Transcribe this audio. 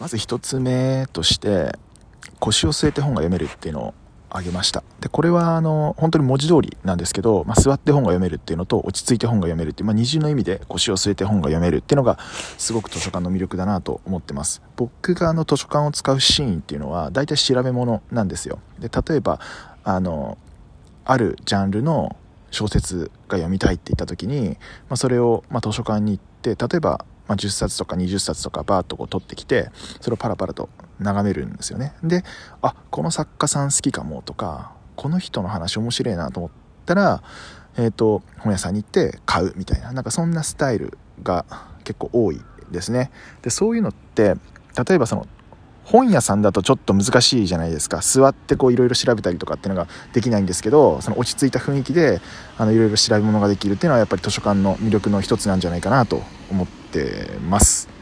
まず1つ目として腰を据えて本が読めるっていうのを挙げました。でこれはあの本当に文字通りなんですけど、まあ、座って本が読めるっていうのと落ち着いて本が読めるっていう、まあ、二重の意味で腰を据えて本が読めるっていうのがすごく図書館の魅力だなと思ってます。僕があの図書館を使うシーンっていうのは大体調べ物なんですよ。で例えばあのあるジャンルの小説が読みたいって言った時に、まあ、それを、ま、図書館に行って例えば、まあ、10冊とか20冊とかバーッとこう取ってきてそれをパラパラと眺めるんですよね。であこの作家さん好きかもとかこの人の話面白いなと思ったら、えーと、本屋さんに行って買うみたいななんかそんなスタイルが結構多いですね。でそういうのって例えばその本屋さんだとちょっと難しいじゃないですか。座ってこういろいろ調べたりとかっていうのができないんですけどその落ち着いた雰囲気でいろいろ調べ物ができるっていうのはやっぱり図書館の魅力の一つなんじゃないかなと思ってます。